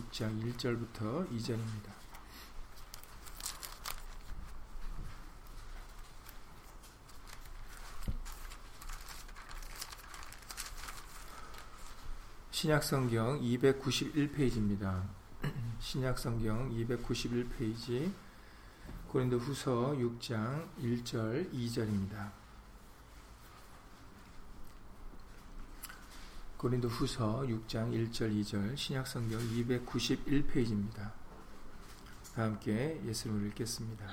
6장 1절부터 2절입니다. 신약성경 291페이지입니다. 신약성경 291페이지 고린도 후서 6장 1절 2절입니다. 고린도 후서 6장 1절 2절 신약성경 291페이지입니다. 다 함께 예수님을 읽겠습니다.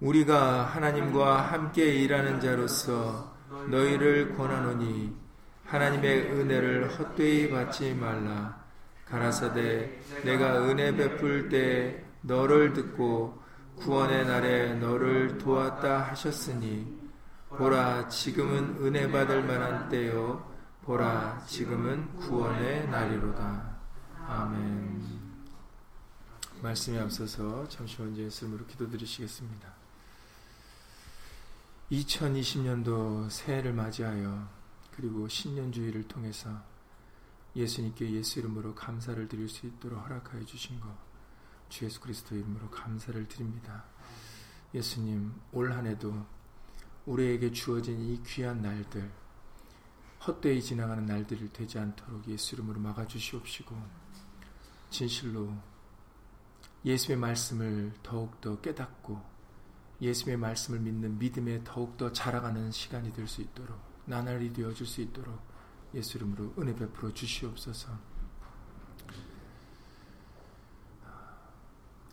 우리가 하나님과 함께 일하는 자로서 너희를 권하노니 하나님의 은혜를 헛되이 받지 말라. 가라사대 내가 은혜 베풀 때 너를 듣고 구원의 날에 너를 도왔다 하셨으니 보라 지금은 은혜 받을 만한 때요 보라 지금은 구원의 날이로다. 아멘. 말씀에 앞서서 잠시 먼저 예수님으로 기도드리시겠습니다. 2020년도 새해를 맞이하여 그리고 신년주의를 통해서 예수님께 예수 이름으로 감사를 드릴 수 있도록 허락하여 주신 것, 주 예수 그리스도 이름으로 감사를 드립니다. 예수님, 올 한 해도 우리에게 주어진 이 귀한 날들, 헛되이 지나가는 날들이 되지 않도록 예수 이름으로 막아주시옵시고, 진실로 예수의 말씀을 더욱더 깨닫고, 예수의 말씀을 믿는 믿음에 더욱더 자라가는 시간이 될 수 있도록, 나날이 되어줄 수 있도록, 예수 이름으로 은혜 베풀어 주시옵소서.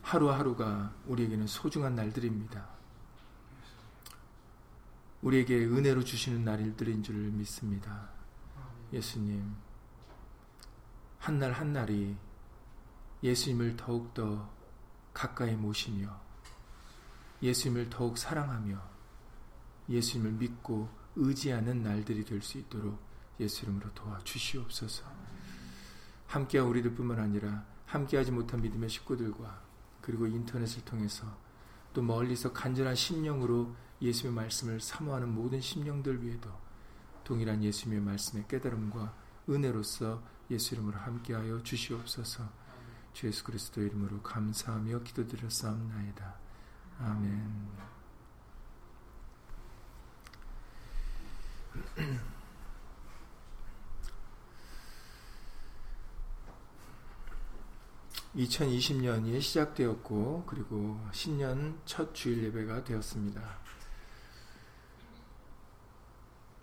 하루하루가 우리에게는 소중한 날들입니다. 우리에게 은혜로 주시는 날들인 줄 믿습니다. 예수님, 한날 한날이 예수님을 더욱더 가까이 모시며 예수님을 더욱 사랑하며 예수님을 믿고 의지하는 날들이 될 수 있도록 예수 이름으로 도와주시옵소서. 함께한 우리들 뿐만 아니라 함께하지 못한 믿음의 식구들과 그리고 인터넷을 통해서 또 멀리서 간절한 심령으로 예수의 말씀을 사모하는 모든 심령들 위에도 동일한 예수님의 말씀의 깨달음과 은혜로서 예수 이름으로 함께하여 주시옵소서. 주 예수 그리스도 이름으로 감사하며 기도드렸사옵나이다. 아멘. 2020년이 시작되었고 그리고 신년 첫 주일 예배가 되었습니다.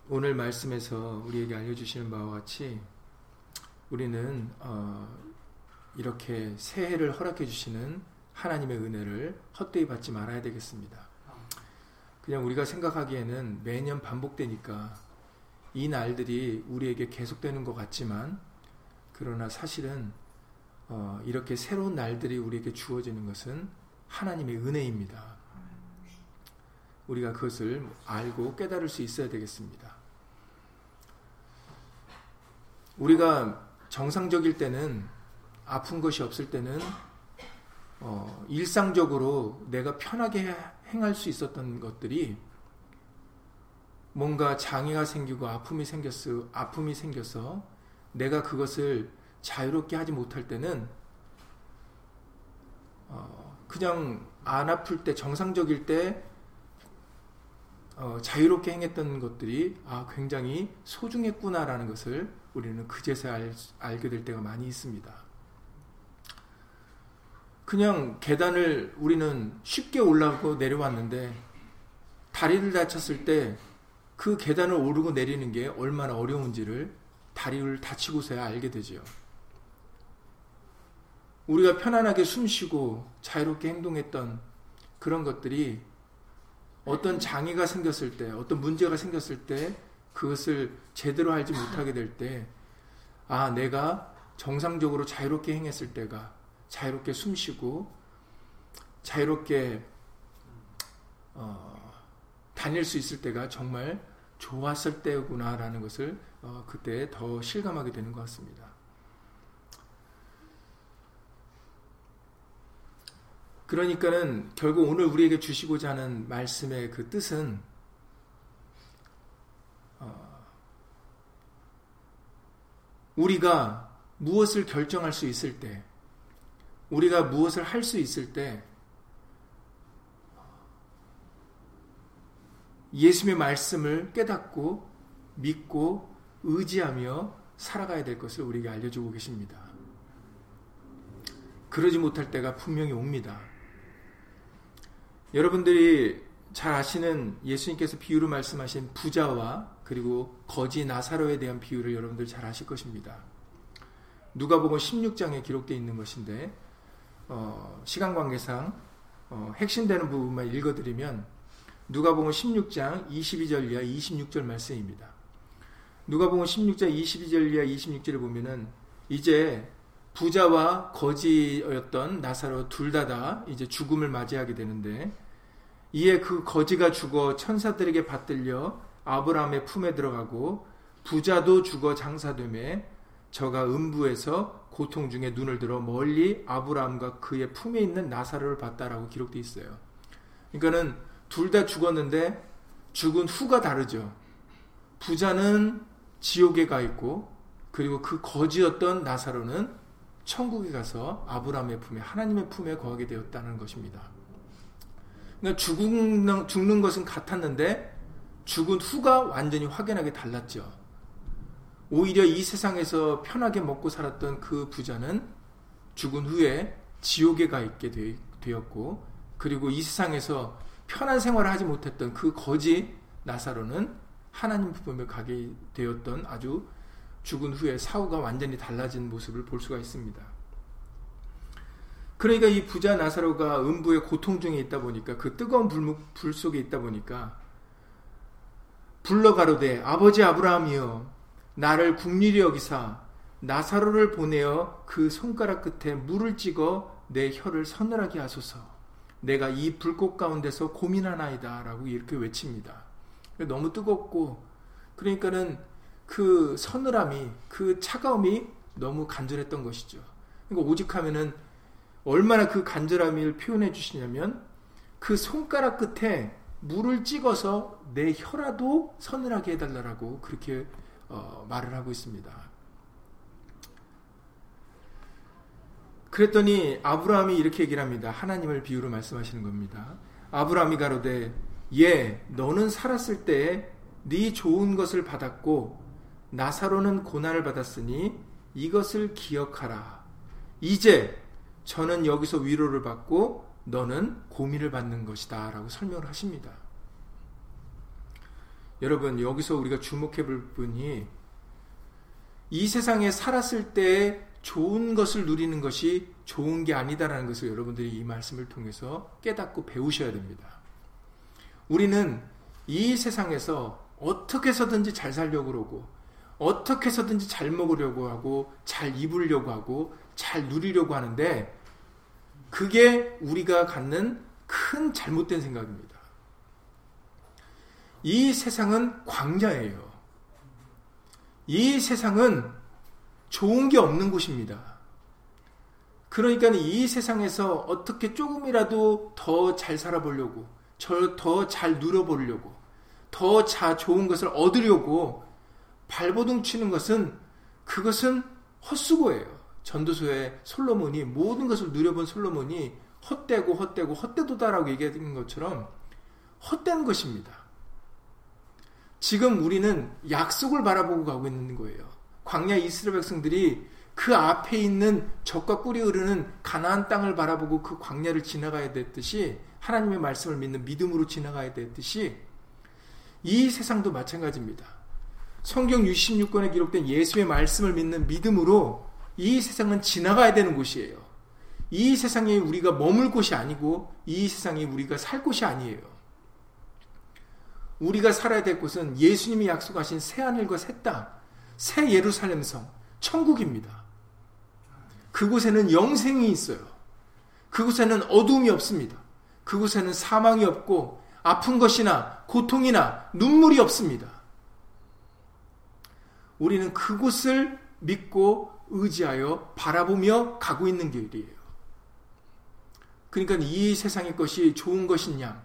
오늘 말씀에서 우리에게 알려주시는 바와 같이 우리는 어 이렇게 새해를 허락해 주시는 하나님의 은혜를 헛되이 받지 말아야 되겠습니다. 그냥 우리가 생각하기에는 매년 반복되니까 이 날들이 우리에게 계속되는 것 같지만 그러나 사실은 어, 이렇게 새로운 날들이 우리에게 주어지는 것은 하나님의 은혜입니다. 우리가 그것을 알고 깨달을 수 있어야 되겠습니다. 우리가 정상적일 때는 아픈 것이 없을 때는 어, 일상적으로 내가 편하게 행할 수 있었던 것들이 뭔가 장애가 생기고 아픔이 생겼어, 아픔이 생겨서 내가 그것을 자유롭게 하지 못할 때는 어, 그냥 안 아플 때 정상적일 때 어, 자유롭게 행했던 것들이 아 굉장히 소중했구나라는 것을 우리는 그제서 알, 알게 될 때가 많이 있습니다. 그냥 계단을 우리는 쉽게 올라가고 내려왔는데 다리를 다쳤을 때 그 계단을 오르고 내리는 게 얼마나 어려운지를 다리를 다치고서야 알게 되지요. 우리가 편안하게 숨 쉬고 자유롭게 행동했던 그런 것들이 어떤 장애가 생겼을 때, 어떤 문제가 생겼을 때 그것을 제대로 알지 못하게 될 때, 아, 내가 정상적으로 자유롭게 행했을 때가 자유롭게 숨 쉬고 자유롭게 어, 다닐 수 있을 때가 정말 좋았을 때구나라는 것을 어, 그때 더 실감하게 되는 것 같습니다. 그러니까는 결국 오늘 우리에게 주시고자 하는 말씀의 그 뜻은 어, 우리가 무엇을 결정할 수 있을 때, 우리가 무엇을 할 수 있을 때, 예수님의 말씀을 깨닫고 믿고 의지하며 살아가야 될 것을 우리에게 알려주고 계십니다. 그러지 못할 때가 분명히 옵니다. 여러분들이 잘 아시는 예수님께서 비유로 말씀하신 부자와 그리고 거지 나사로에 대한 비유를 여러분들 잘 아실 것입니다. 누가복음 16장에 기록되어 있는 것인데 어, 시간 관계상 어, 핵심되는 부분만 읽어드리면 누가복음 16장 22절 이하 26절 말씀입니다. 누가복음 16장 22절 이하 26절을 보면은 이제 부자와 거지였던 나사로 둘 다다 이제 죽음을 맞이하게 되는데 이에 그 거지가 죽어 천사들에게 받들려 아브라함의 품에 들어가고 부자도 죽어 장사됨에 저가 음부에서 고통 중에 눈을 들어 멀리 아브라함과 그의 품에 있는 나사로를 봤다라고 기록되어 있어요. 그러니까는 둘 다 죽었는데 죽은 후가 다르죠. 부자는 지옥에 가 있고 그리고 그 거지였던 나사로는 천국에 가서 아브라함의 품에 하나님의 품에 거하게 되었다는 것입니다. 그러니까 죽는, 죽는 것은 같았는데 죽은 후가 완전히 확연하게 달랐죠. 오히려 이 세상에서 편하게 먹고 살았던 그 부자는 죽은 후에 지옥에 가 있게 되 었고, 그리고 이 세상에서 편한 생활을 하지 못했던 그 거지 나사로는 하나님 품에 가게 되었던 아주 죽은 후에 사후가 완전히 달라진 모습을 볼 수가 있습니다. 그러니까 이 부자 나사로가 음부의 고통 중에 있다 보니까 그 뜨거운 불, 불 속에 있다 보니까 불러 가로되 아버지 아브라함이여 나를 국리리 여기사 나사로를 보내어 그 손가락 끝에 물을 찍어 내 혀를 서늘하게 하소서 내가 이 불꽃 가운데서 고민하나이다 라고 이렇게 외칩니다 너무 뜨겁고 그러니까는 그 서늘함이 그 차가움이 너무 간절했던 것이죠 그러니까 오직 하면은 얼마나 그 간절함을 표현해 주시냐면 그 손가락 끝에 물을 찍어서 내 혀라도 서늘하게 해달라고 그렇게 어, 말을 하고 있습니다. 그랬더니 아브라함이 이렇게 얘기를 합니다. 하나님을 비유로 말씀하시는 겁니다. 아브라함이 가로되 예 너는 살았을 때에 네 좋은 것을 받았고 나사로는 고난을 받았으니 이것을 기억하라. 이제 저는 여기서 위로를 받고 너는 고민을 받는 것이다. 라고 설명을 하십니다. 여러분, 여기서 우리가 주목해 볼 분이 이 세상에 살았을 때 좋은 것을 누리는 것이 좋은 게 아니다라는 것을 여러분들이 이 말씀을 통해서 깨닫고 배우셔야 됩니다. 우리는 이 세상에서 어떻게 해서든지 잘 살려고 그러고, 어떻게 해서든지 잘 먹으려고 하고, 잘 입으려고 하고, 잘 누리려고 하는데, 그게 우리가 갖는 큰 잘못된 생각입니다. 이 세상은 광야예요. 이 세상은 좋은 게 없는 곳입니다. 그러니까 이 세상에서 어떻게 조금이라도 더 잘 살아보려고, 더 잘 누려보려고, 더 좋은 것을 얻으려고 발버둥 치는 것은 그것은 헛수고예요. 전도서에 솔로몬이 모든 것을 누려본 솔로몬이 헛되고 헛되고 헛되도다라고 얘기하는 것처럼 헛된 것입니다. 지금 우리는 약속을 바라보고 가고 있는 거예요. 광야 이스라엘 백성들이 그 앞에 있는 적과 꿀이 흐르는 가나안 땅을 바라보고 그 광야를 지나가야 됐듯이 하나님의 말씀을 믿는 믿음으로 지나가야 됐듯이 이 세상도 마찬가지입니다. 성경 66권에 기록된 예수의 말씀을 믿는 믿음으로 이 세상은 지나가야 되는 곳이에요. 이 세상에 우리가 머물 곳이 아니고 이 세상에 우리가 살 곳이 아니에요. 우리가 살아야 될 곳은 예수님이 약속하신 새 하늘과 새 땅, 새 예루살렘 성, 천국입니다. 그곳에는 영생이 있어요. 그곳에는 어둠이 없습니다. 그곳에는 사망이 없고 아픈 것이나 고통이나 눈물이 없습니다. 우리는 그곳을 믿고 의지하여 바라보며 가고 있는 길이에요. 그러니까 이 세상의 것이 좋은 것이냐,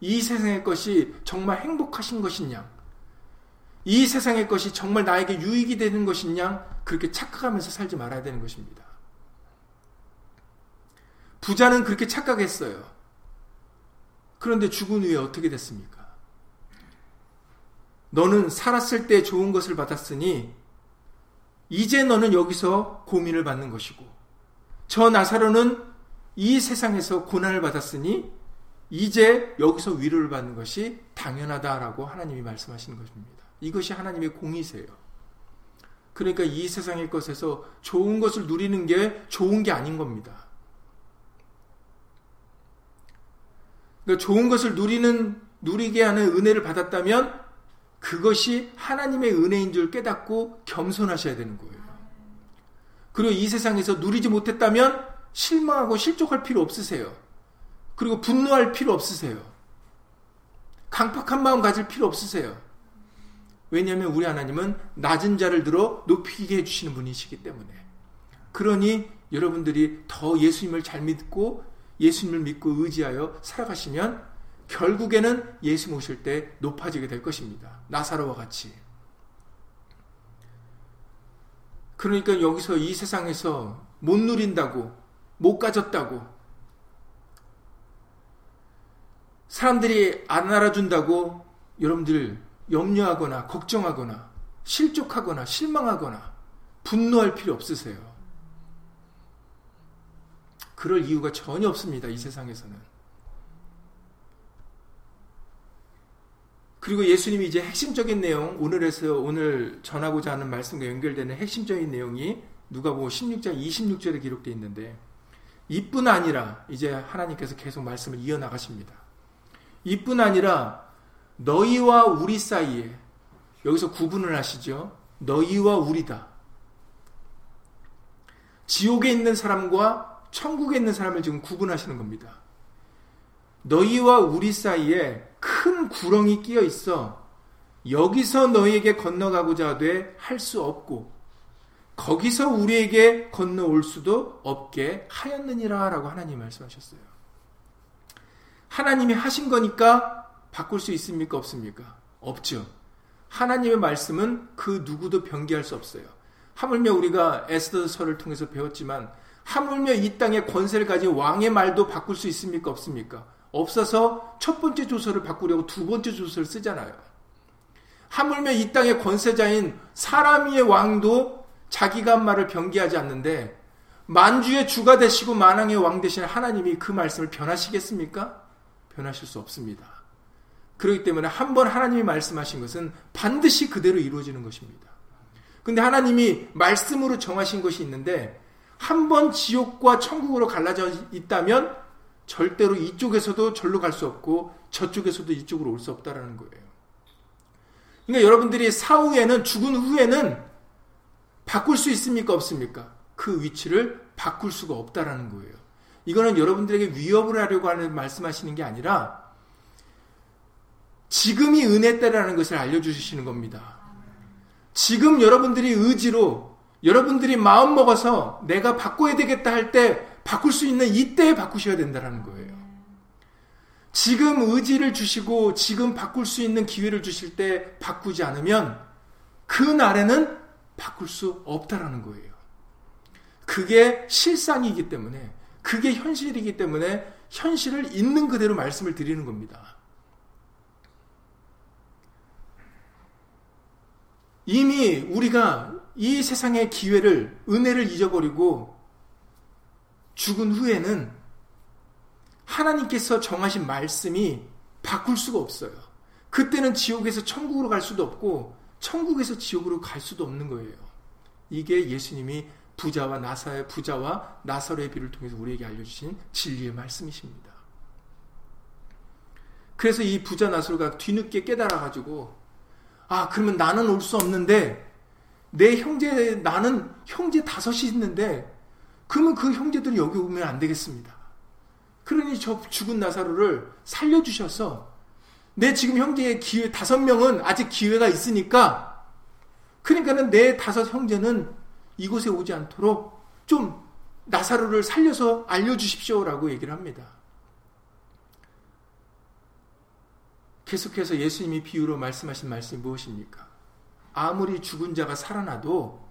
이 세상의 것이 정말 행복하신 것이냐, 이 세상의 것이 정말 나에게 유익이 되는 것이냐? 그렇게 착각하면서 살지 말아야 되는 것입니다. 부자는 그렇게 착각했어요. 그런데 죽은 후에 어떻게 됐습니까? 너는 살았을 때 좋은 것을 받았으니 이제 너는 여기서 고민을 받는 것이고 저 나사로는 이 세상에서 고난을 받았으니 이제 여기서 위로를 받는 것이 당연하다라고 하나님이 말씀하시는 것입니다. 이것이 하나님의 공이세요. 그러니까 이 세상의 것에서 좋은 것을 누리는 게 좋은 게 아닌 겁니다. 그러니까 좋은 것을 누리는 누리게 하는 은혜를 받았다면 그것이 하나님의 은혜인 줄 깨닫고 겸손하셔야 되는 거예요. 그리고 이 세상에서 누리지 못했다면 실망하고 실족할 필요 없으세요. 그리고 분노할 필요 없으세요. 강팍한 마음 가질 필요 없으세요. 왜냐하면 우리 하나님은 낮은 자를 들어 높이게 해주시는 분이시기 때문에. 그러니 여러분들이 더 예수님을 잘 믿고 예수님을 믿고 의지하여 살아가시면 결국에는 예수 모실 때 높아지게 될 것입니다. 나사로와 같이. 그러니까 여기서 이 세상에서 못 누린다고, 못 가졌다고, 사람들이 안 알아준다고 여러분들 염려하거나 걱정하거나 실족하거나 실망하거나 분노할 필요 없으세요. 그럴 이유가 전혀 없습니다. 이 세상에서는. 그리고 예수님이 이제 핵심적인 내용, 오늘에서 오늘 전하고자 하는 말씀과 연결되는 핵심적인 내용이 누가복음 16장 26절에 기록되어 있는데 이뿐 아니라 이제 하나님께서 계속 말씀을 이어 나가십니다. 이뿐 아니라 너희와 우리 사이에 여기서 구분을 하시죠. 너희와 우리다. 지옥에 있는 사람과 천국에 있는 사람을 지금 구분하시는 겁니다. 너희와 우리 사이에 큰 구렁이 끼어 있어 여기서 너희에게 건너가고자 하되 할 수 없고 거기서 우리에게 건너올 수도 없게 하였느니라 라고 하나님 말씀하셨어요. 하나님이 하신 거니까 바꿀 수 있습니까? 없습니까? 없죠. 하나님의 말씀은 그 누구도 변기할 수 없어요. 하물며 우리가 에스더서를 통해서 배웠지만 하물며 이 땅에 권세를 가진 왕의 말도 바꿀 수 있습니까? 없습니까? 없어서 첫 번째 조서를 바꾸려고 두 번째 조서를 쓰잖아요. 하물며 이 땅의 권세자인 사람의 왕도 자기가 한 말을 변기하지 않는데 만주의 주가 되시고 만왕의 왕 되신 하나님이 그 말씀을 변하시겠습니까? 변하실 수 없습니다. 그렇기 때문에 한 번 하나님이 말씀하신 것은 반드시 그대로 이루어지는 것입니다. 근데 하나님이 말씀으로 정하신 것이 있는데 한 번 지옥과 천국으로 갈라져 있다면 절대로 이쪽에서도 절로 갈 수 없고 저쪽에서도 이쪽으로 올 수 없다라는 거예요. 그러니까 여러분들이 사후에는 죽은 후에는 바꿀 수 있습니까 없습니까? 그 위치를 바꿀 수가 없다라는 거예요. 이거는 여러분들에게 위협을 하려고 하는 말씀하시는 게 아니라 지금이 은혜 때라는 것을 알려주시는 겁니다. 지금 여러분들이 의지로 여러분들이 마음 먹어서 내가 바꿔야 되겠다 할 때 바꿀 수 있는 이때에 바꾸셔야 된다는 거예요. 지금 의지를 주시고 지금 바꿀 수 있는 기회를 주실 때 바꾸지 않으면 그 날에는 바꿀 수 없다라는 거예요. 그게 실상이기 때문에 그게 현실이기 때문에 현실을 있는 그대로 말씀을 드리는 겁니다. 이미 우리가 이 세상의 기회를, 은혜를 잊어버리고 죽은 후에는 하나님께서 정하신 말씀이 바꿀 수가 없어요. 그때는 지옥에서 천국으로 갈 수도 없고, 천국에서 지옥으로 갈 수도 없는 거예요. 이게 예수님이 부자와 나사의 부자와 나사로의 비를 통해서 우리에게 알려주신 진리의 말씀이십니다. 그래서 이 부자 나사로가 뒤늦게 깨달아 가지고 아 그러면 나는 올 수 없는데 내 형제 나는 형제 다섯이 있는데 그러면 그 형제들이 여기 오면 안 되겠습니다. 그러니 저 죽은 나사로를 살려주셔서 내 지금 형제의 기회 다섯 명은 아직 기회가 있으니까 그러니까는 내 다섯 형제는 이곳에 오지 않도록 좀 나사로를 살려서 알려주십시오라고 얘기를 합니다. 계속해서 예수님이 비유로 말씀하신 말씀이 무엇입니까? 아무리 죽은 자가 살아나도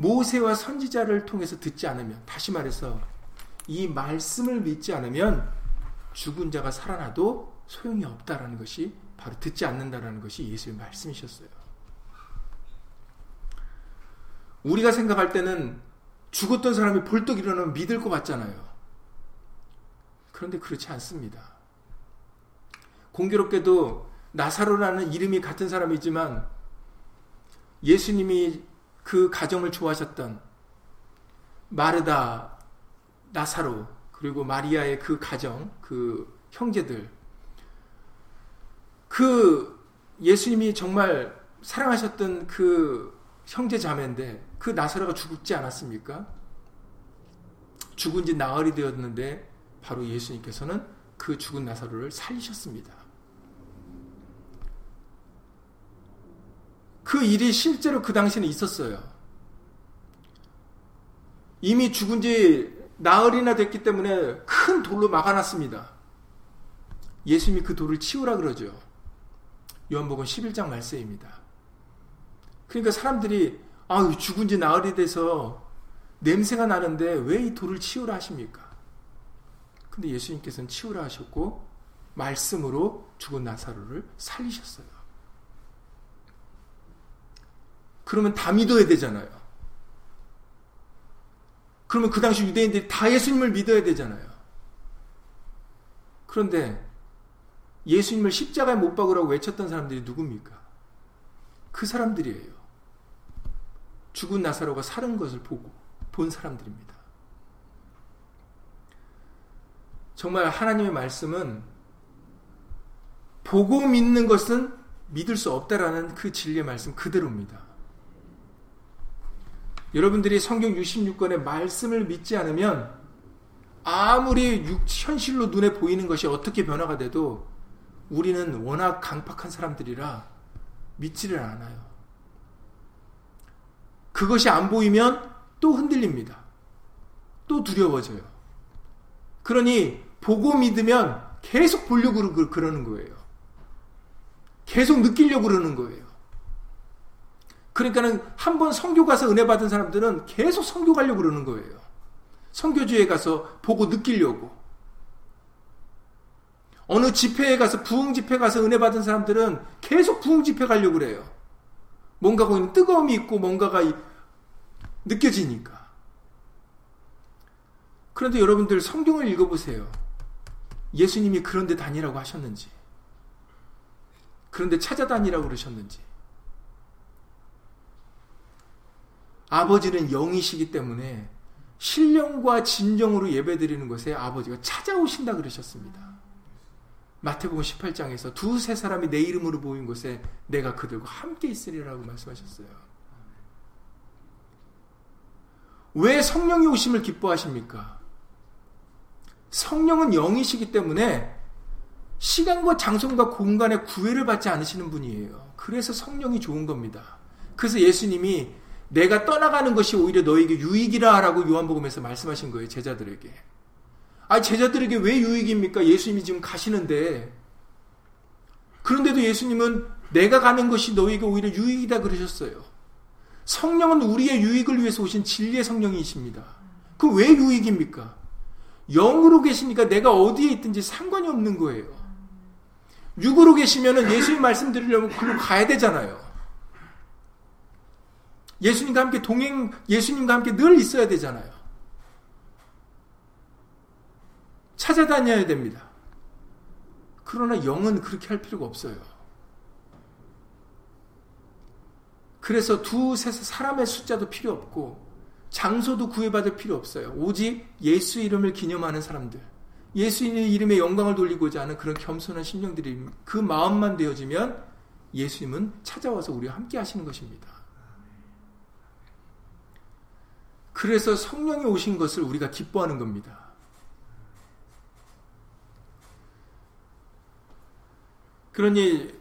모세와 선지자를 통해서 듣지 않으면 다시 말해서 이 말씀을 믿지 않으면 죽은 자가 살아나도 소용이 없다라는 것이 바로 듣지 않는다라는 것이 예수의 말씀이셨어요. 우리가 생각할 때는 죽었던 사람이 벌떡 일어나면 믿을 것 같잖아요. 그런데 그렇지 않습니다. 공교롭게도 나사로라는 이름이 같은 사람이지만 예수님이 그 가정을 좋아하셨던 마르다, 나사로, 그리고 마리아의 그 가정, 그 형제들, 그 예수님이 정말 사랑하셨던 그 형제 자매인데 그 나사로가 죽지 않았습니까? 죽은 지 나흘이 되었는데 바로 예수님께서는 그 죽은 나사로를 살리셨습니다. 그 일이 실제로 그 당시에는 있었어요. 이미 죽은 지 나흘이나 됐기 때문에 큰 돌로 막아놨습니다. 예수님이 그 돌을 치우라 그러죠. 요한복음 11장 말씀입니다. 그러니까 사람들이 아 죽은 지 나흘이 돼서 냄새가 나는데 왜 이 돌을 치우라 하십니까? 근데 예수님께서는 치우라 하셨고 말씀으로 죽은 나사로를 살리셨어요. 그러면 다 믿어야 되잖아요. 그러면 그 당시 유대인들이 다 예수님을 믿어야 되잖아요. 그런데 예수님을 십자가에 못 박으라고 외쳤던 사람들이 누굽니까? 그 사람들이에요. 죽은 나사로가 사는 것을 보고 본 사람들입니다. 정말 하나님의 말씀은 보고 믿는 것은 믿을 수 없다라는 그 진리의 말씀 그대로입니다. 여러분들이 성경 66권의 말씀을 믿지 않으면 아무리 현실로 눈에 보이는 것이 어떻게 변화가 돼도 우리는 워낙 강팍한 사람들이라 믿지를 않아요. 그것이 안 보이면 또 흔들립니다. 또 두려워져요. 그러니 보고 믿으면 계속 보려고 그러는 거예요. 계속 느끼려고 그러는 거예요. 그러니까는 한 번 성교 가서 은혜 받은 사람들은 계속 성교 가려고 그러는 거예요. 성교주에 가서 보고 느끼려고. 어느 집회에 가서 부흥 집회 가서 은혜 받은 사람들은 계속 부흥 집회 가려고 그래요. 뭔가 거기 뜨거움이 있고 뭔가가 느껴지니까. 그런데 여러분들 성경을 읽어보세요. 예수님이 그런데 다니라고 하셨는지, 그런데 찾아다니라고 그러셨는지. 아버지는 영이시기 때문에 신령과 진정으로 예배드리는 것에 아버지가 찾아오신다 그러셨습니다. 마태복음 18장에서 두세 사람이 내 이름으로 모인 곳에 내가 그들과 함께 있으리라고 말씀하셨어요. 왜 성령이 오심을 기뻐하십니까? 성령은 영이시기 때문에 시간과 장소과 공간의 구애를 받지 않으시는 분이에요. 그래서 성령이 좋은 겁니다. 그래서 예수님이 내가 떠나가는 것이 오히려 너에게 유익이라 라고 요한복음에서 말씀하신 거예요, 제자들에게. 아, 제자들에게 왜 유익입니까? 예수님이 지금 가시는데. 그런데도 예수님은 내가 가는 것이 너에게 오히려 유익이다 그러셨어요. 성령은 우리의 유익을 위해서 오신 진리의 성령이십니다. 그 왜 유익입니까? 영으로 계시니까 내가 어디에 있든지 상관이 없는 거예요. 육으로 계시면은 예수님 말씀 드리려면 글로 가야 되잖아요. 예수님과 함께 동행, 예수님과 함께 늘 있어야 되잖아요. 찾아다녀야 됩니다. 그러나 영은 그렇게 할 필요가 없어요. 그래서 두세 사람의 숫자도 필요 없고 장소도 구애받을 필요 없어요. 오직 예수 이름을 기념하는 사람들, 예수님의 이름에 영광을 돌리고자 하는 그런 겸손한 심령들이 그 마음만 되어지면 예수님은 찾아와서 우리와 함께 하시는 것입니다. 그래서 성령이 오신 것을 우리가 기뻐하는 겁니다. 그러니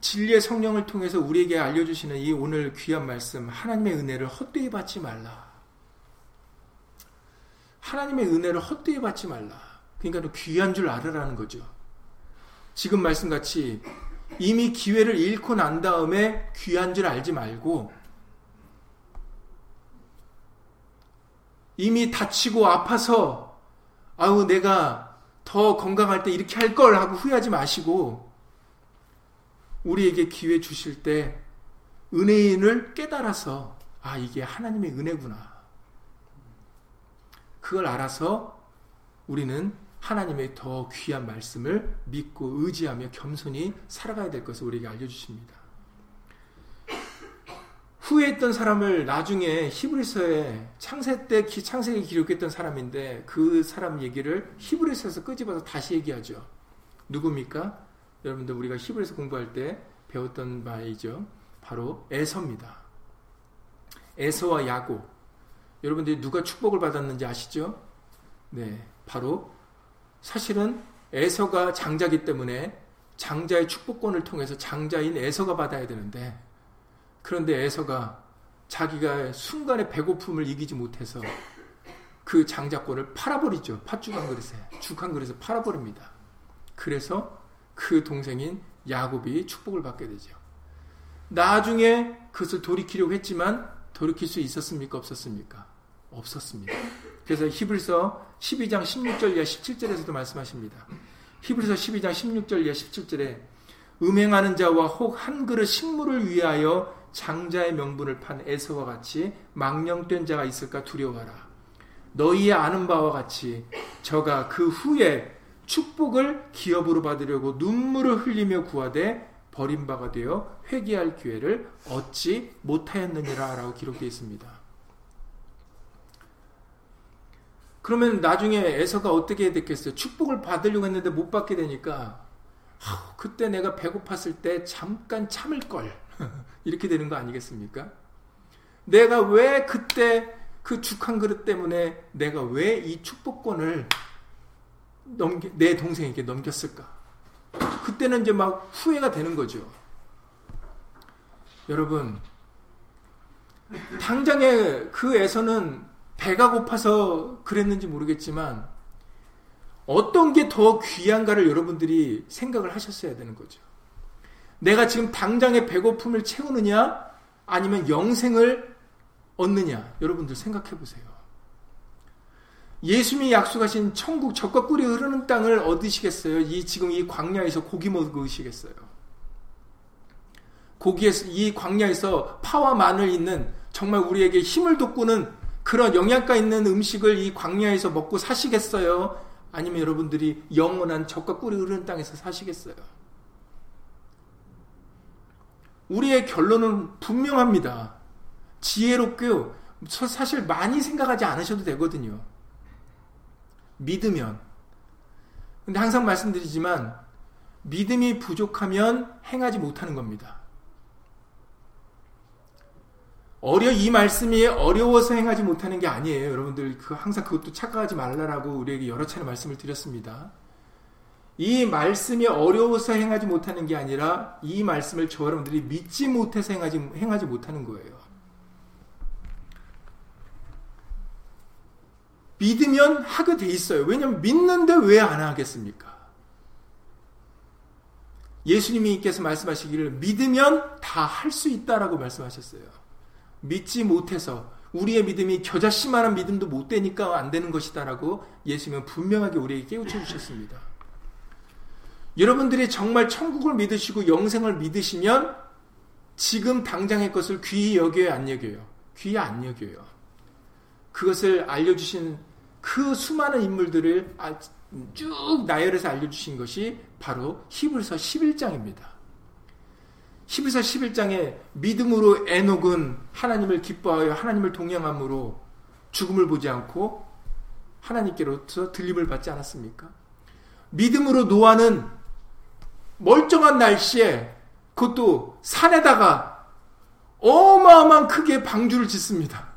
진리의 성령을 통해서 우리에게 알려주시는 이 오늘 귀한 말씀, 하나님의 은혜를 헛되이 받지 말라. 하나님의 은혜를 헛되이 받지 말라. 그러니까 귀한 줄 알으라는 거죠. 지금 말씀같이 이미 기회를 잃고 난 다음에 귀한 줄 알지 말고 이미 다치고 아파서 아우 내가 더 건강할 때 이렇게 할 걸 하고 후회하지 마시고 우리에게 기회 주실 때 은혜인을 깨달아서 아 이게 하나님의 은혜구나. 그걸 알아서 우리는 하나님의 더 귀한 말씀을 믿고 의지하며 겸손히 살아가야 될 것을 우리에게 알려주십니다. 후회했던 사람을 나중에 히브리서에 창세 때 창세기 기록했던 사람인데 그 사람 얘기를 히브리서에서 끄집어서 다시 얘기하죠. 누굽니까? 여러분들 우리가 히브리서 공부할 때 배웠던 바이죠. 바로 에서입니다. 에서와 야곱. 여러분들이 누가 축복을 받았는지 아시죠? 네, 바로 사실은 에서가 장자기 때문에 장자의 축복권을 통해서 장자인 에서가 받아야 되는데 그런데 에서가 자기가 순간의 배고픔을 이기지 못해서 그 장자권을 팔아버리죠. 팥죽 한 그릇에 죽한 그릇에 팔아버립니다. 그래서 그 동생인 야곱이 축복을 받게 되죠. 나중에 그것을 돌이키려고 했지만 돌이킬 수 있었습니까? 없었습니까? 없었습니다. 그래서 히브리서 12장 16절 이하 17절에서도 말씀하십니다. 히브리서 12장 16절 이하 17절에 음행하는 자와 혹 한 그릇 식물을 위하여 장자의 명분을 판 에서와 같이 망령된 자가 있을까 두려워하라. 너희의 아는 바와 같이 저가 그 후에 축복을 기업으로 받으려고 눈물을 흘리며 구하되 버림바가 되어 회개할 기회를 얻지 못하였느니라 라고 기록되어 있습니다. 그러면 나중에 에서가 어떻게 됐겠어요? 축복을 받으려고 했는데 못 받게 되니까 그때 내가 배고팠을 때 잠깐 참을 걸 이렇게 되는 거 아니겠습니까? 내가 왜 그때 그 죽 한 그릇 때문에 내가 왜 이 축복권을 넘기, 내 동생에게 넘겼을까? 그때는 이제 막 후회가 되는 거죠. 여러분, 당장에 그 애서는 배가 고파서 그랬는지 모르겠지만 어떤 게 더 귀한가를 여러분들이 생각을 하셨어야 되는 거죠. 내가 지금 당장의 배고픔을 채우느냐 아니면 영생을 얻느냐 여러분들 생각해 보세요. 예수님이 약속하신 천국 적과 꿀이 흐르는 땅을 얻으시겠어요? 이 지금 이 광야에서 고기 먹으시겠어요? 고기에서 이 광야에서 파와 마늘 있는 정말 우리에게 힘을 돋구는 그런 영양가 있는 음식을 이 광야에서 먹고 사시겠어요? 아니면 여러분들이 영원한 적과 꿀이 흐르는 땅에서 사시겠어요? 우리의 결론은 분명합니다. 지혜롭게 사실 많이 생각하지 않으셔도 되거든요. 믿으면. 근데 항상 말씀드리지만 믿음이 부족하면 행하지 못하는 겁니다. 어려 이 말씀이 어려워서 행하지 못하는 게 아니에요. 여러분들 그 항상 그것도 착각하지 말라라고 우리에게 여러 차례 말씀을 드렸습니다. 이 말씀이 어려워서 행하지 못하는 게 아니라 이 말씀을 저 여러분들이 믿지 못해서 행하지, 행하지 못하는 거예요. 믿으면 하게 돼 있어요. 왜냐하면 믿는데 왜 안 하겠습니까? 예수님께서 말씀하시기를 믿으면 다 할 수 있다라고 말씀하셨어요. 믿지 못해서 우리의 믿음이 겨자씨만한 믿음도 못 되니까 안 되는 것이다라고 예수님은 분명하게 우리에게 깨우쳐 주셨습니다. 여러분들이 정말 천국을 믿으시고 영생을 믿으시면 지금 당장의 것을 귀히 여겨요, 안 여겨요? 귀히 안 여겨요. 그것을 알려주신 그 수많은 인물들을 아, 쭉 나열해서 알려주신 것이 바로 히브리서 11장입니다. 히브리서 11장에 믿음으로 에녹은 하나님을 기뻐하여 하나님을 동행함으로 죽음을 보지 않고 하나님께로부터 들림을 받지 않았습니까? 믿음으로 노아는 멀쩡한 날씨에 그것도 산에다가 어마어마한 크게 방주를 짓습니다.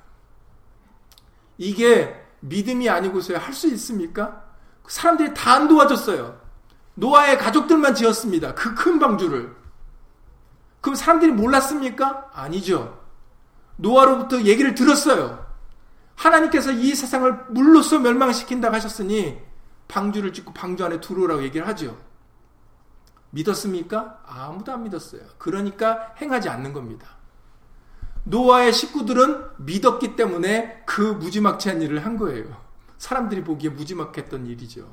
이게 믿음이 아니고서야 할 수 있습니까? 사람들이 다 안 도와줬어요. 노아의 가족들만 지었습니다. 그 큰 방주를. 그럼 사람들이 몰랐습니까? 아니죠. 노아로부터 얘기를 들었어요. 하나님께서 이 세상을 물로써 멸망시킨다고 하셨으니 방주를 짓고 방주 안에 들어오라고 얘기를 하죠. 믿었습니까? 아무도 안 믿었어요. 그러니까 행하지 않는 겁니다. 노아의 식구들은 믿었기 때문에 그 무지막지한 일을 한 거예요. 사람들이 보기에 무지막했던 일이죠.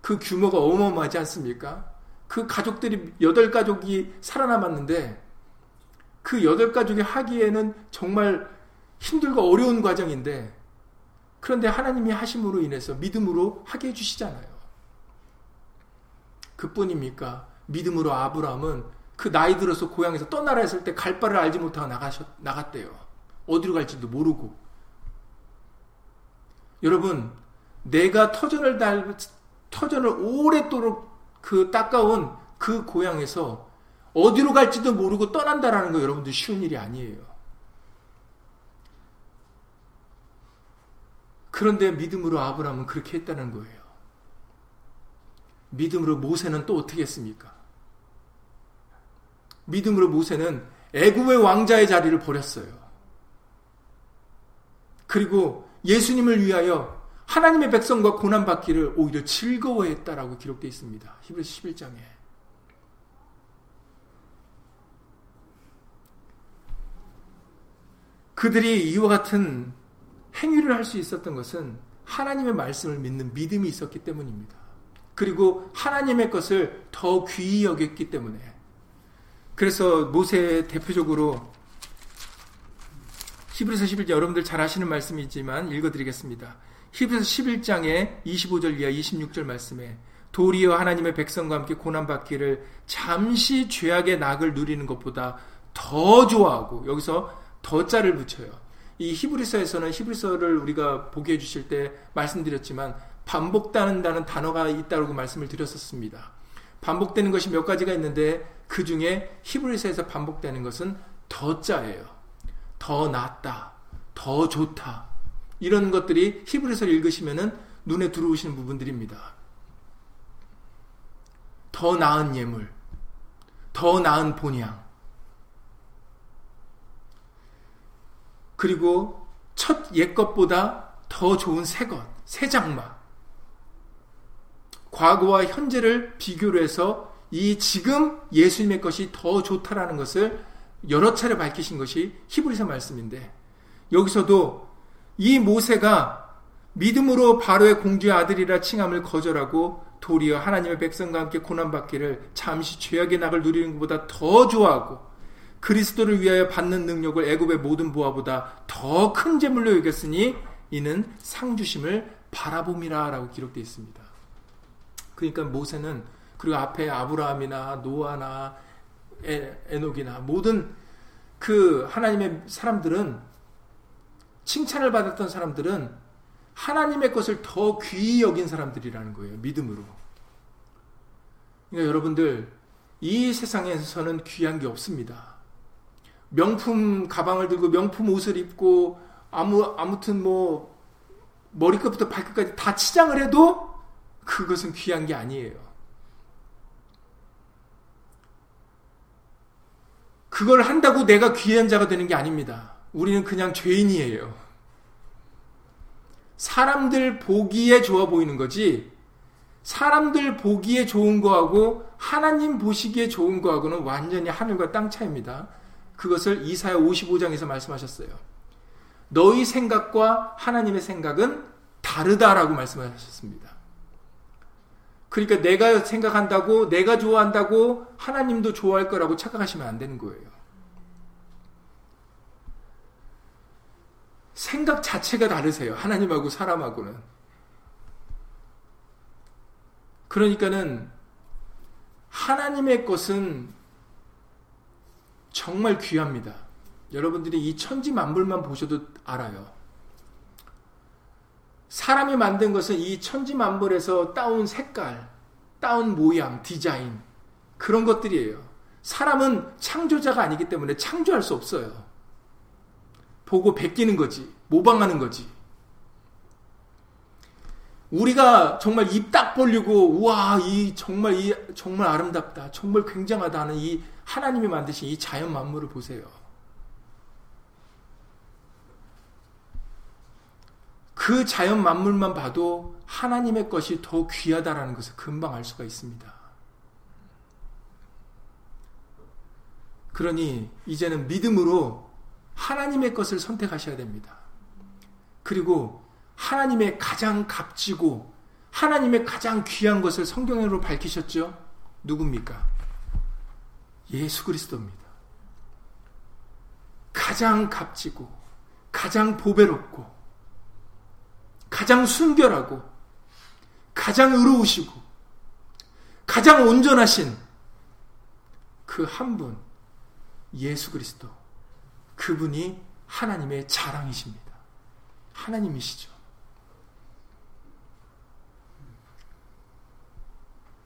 그 규모가 어마어마하지 않습니까? 그 가족들이 여덟 가족이 살아남았는데 그 여덟 가족이 하기에는 정말 힘들고 어려운 과정인데 그런데 하나님이 하심으로 인해서 믿음으로 하게 해주시잖아요. 그뿐입니까? 믿음으로 아브라함은 그 나이 들어서 고향에서 떠나라 했을 때 갈 바를 알지 못하고 나가셨, 나갔대요. 어디로 갈지도 모르고. 여러분, 내가 터전을 달, 터전을 오랫도록 그 닦아온 그 고향에서 어디로 갈지도 모르고 떠난다라는 거 여러분들 쉬운 일이 아니에요. 그런데 믿음으로 아브라함은 그렇게 했다는 거예요. 믿음으로 모세는 또 어떻게 했습니까? 믿음으로 모세는 애굽의 왕자의 자리를 버렸어요. 그리고 예수님을 위하여 하나님의 백성과 고난 받기를 오히려 즐거워했다라고 기록되어 있습니다. 히브리서 11장에. 그들이 이와 같은 행위를 할 수 있었던 것은 하나님의 말씀을 믿는 믿음이 있었기 때문입니다. 그리고 하나님의 것을 더 귀히 여겼기 때문에. 그래서 모세 대표적으로 히브리서 11장 여러분들 잘 아시는 말씀이지만 읽어드리겠습니다. 히브리서 11장의 25절 이하 26절 말씀에 도리어 하나님의 백성과 함께 고난받기를 잠시 죄악의 낙을 누리는 것보다 더 좋아하고 여기서 더 자를 붙여요. 이 히브리서에서는 히브리서를 우리가 보게 해주실 때 말씀드렸지만 반복된다는 단어가 있다고 말씀을 드렸었습니다. 반복되는 것이 몇 가지가 있는데 그 중에 히브리서에서 반복되는 것은 더 자예요. 더 낫다, 더 좋다, 이런 것들이 히브리서를 읽으시면은 눈에 들어오시는 부분들입니다. 더 나은 예물, 더 나은 본향, 그리고 첫 옛것보다 더 좋은 새 것, 새 장마. 과거와 현재를 비교를 해서 이 지금 예수님의 것이 더 좋다라는 것을 여러 차례 밝히신 것이 히브리서 말씀인데 여기서도 이 모세가 믿음으로 바로의 공주의 아들이라 칭함을 거절하고 도리어 하나님의 백성과 함께 고난받기를 잠시 죄악의 낙을 누리는 것보다 더 좋아하고 그리스도를 위하여 받는 능력을 애굽의 모든 보화보다 더 큰 재물로 여겼으니 이는 상주심을 바라봄이라라고 기록되어 있습니다. 그러니까 모세는 그리고 앞에 아브라함이나 노아나 에녹이나 모든 그 하나님의 사람들은 칭찬을 받았던 사람들은 하나님의 것을 더 귀히 여긴 사람들이라는 거예요. 믿음으로. 그러니까 여러분들 이 세상에서는 귀한 게 없습니다. 명품 가방을 들고 명품 옷을 입고 아무 아무튼 뭐 머리끝부터 발끝까지 다 치장을 해도 그것은 귀한 게 아니에요. 그걸 한다고 내가 귀한 자가 되는 게 아닙니다. 우리는 그냥 죄인이에요. 사람들 보기에 좋아 보이는 거지, 사람들 보기에 좋은 거하고 하나님 보시기에 좋은 거하고는 완전히 하늘과 땅 차이입니다. 그것을 이사야 55장에서 말씀하셨어요. 너희 생각과 하나님의 생각은 다르다라고 말씀하셨습니다. 그러니까 내가 생각한다고, 내가 좋아한다고 하나님도 좋아할 거라고 착각하시면 안 되는 거예요. 생각 자체가 다르세요. 하나님하고 사람하고는. 그러니까는 하나님의 것은 정말 귀합니다. 여러분들이 이 천지 만물만 보셔도 알아요. 사람이 만든 것은 이 천지 만물에서 따온 색깔, 따온 모양, 디자인, 그런 것들이에요. 사람은 창조자가 아니기 때문에 창조할 수 없어요. 보고 베끼는 거지. 모방하는 거지. 우리가 정말 입 딱 벌리고 우와 이 정말 이 정말 아름답다 정말 굉장하다 하는 이 하나님이 만드신 이 자연 만물을 보세요. 그 자연 만물만 봐도 하나님의 것이 더 귀하다라는 것을 금방 알 수가 있습니다. 그러니 이제는 믿음으로 하나님의 것을 선택하셔야 됩니다. 그리고 하나님의 가장 값지고 하나님의 가장 귀한 것을 성경으로 밝히셨죠? 누굽니까? 예수 그리스도입니다. 가장 값지고 가장 보배롭고 가장 순결하고 가장 의로우시고 가장 온전하신 그 한 분, 예수 그리스도. 그분이 하나님의 자랑이십니다. 하나님이시죠.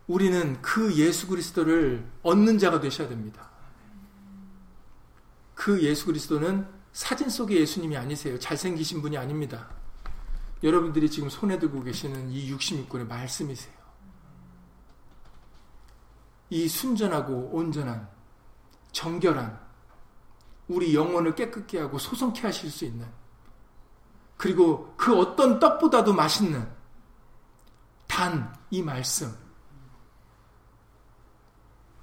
우리는 그 예수 그리스도를 얻는 자가 되셔야 됩니다. 그 예수 그리스도는 사진 속의 예수님이 아니세요. 잘생기신 분이 아닙니다. 여러분들이 지금 손에 들고 계시는 이 66권의 말씀이세요. 이 순전하고 온전한, 정결한, 우리 영혼을 깨끗게 하고 소성케 하실 수 있는, 그리고 그 어떤 떡보다도 맛있는 단 이 말씀.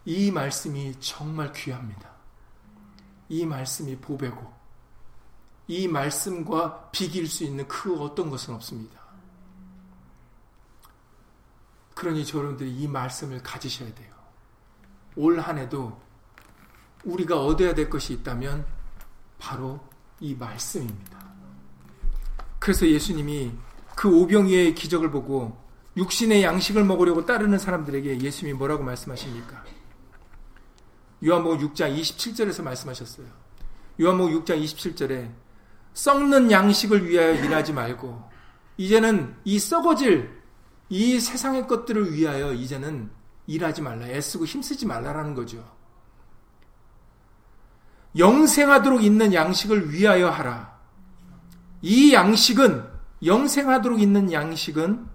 이 말씀이 정말 귀합니다. 이 말씀이 보배고, 이 말씀과 비길 수 있는 그 어떤 것은 없습니다. 그러니 여러분들이 이 말씀을 가지셔야 돼요. 올 한 해도 우리가 얻어야 될 것이 있다면 바로 이 말씀입니다. 그래서 예수님이 그 오병이의 기적을 보고 육신의 양식을 먹으려고 따르는 사람들에게 예수님이 뭐라고 말씀하십니까? 요한복음 6장 27절에서 말씀하셨어요. 요한복음 6장 27절에 썩는 양식을 위하여 일하지 말고 이제는 이 썩어질 이 세상의 것들을 위하여 이제는 일하지 말라. 애쓰고 힘쓰지 말라라는 거죠. 영생하도록 있는 양식을 위하여 하라. 이 양식은 영생하도록 있는 양식은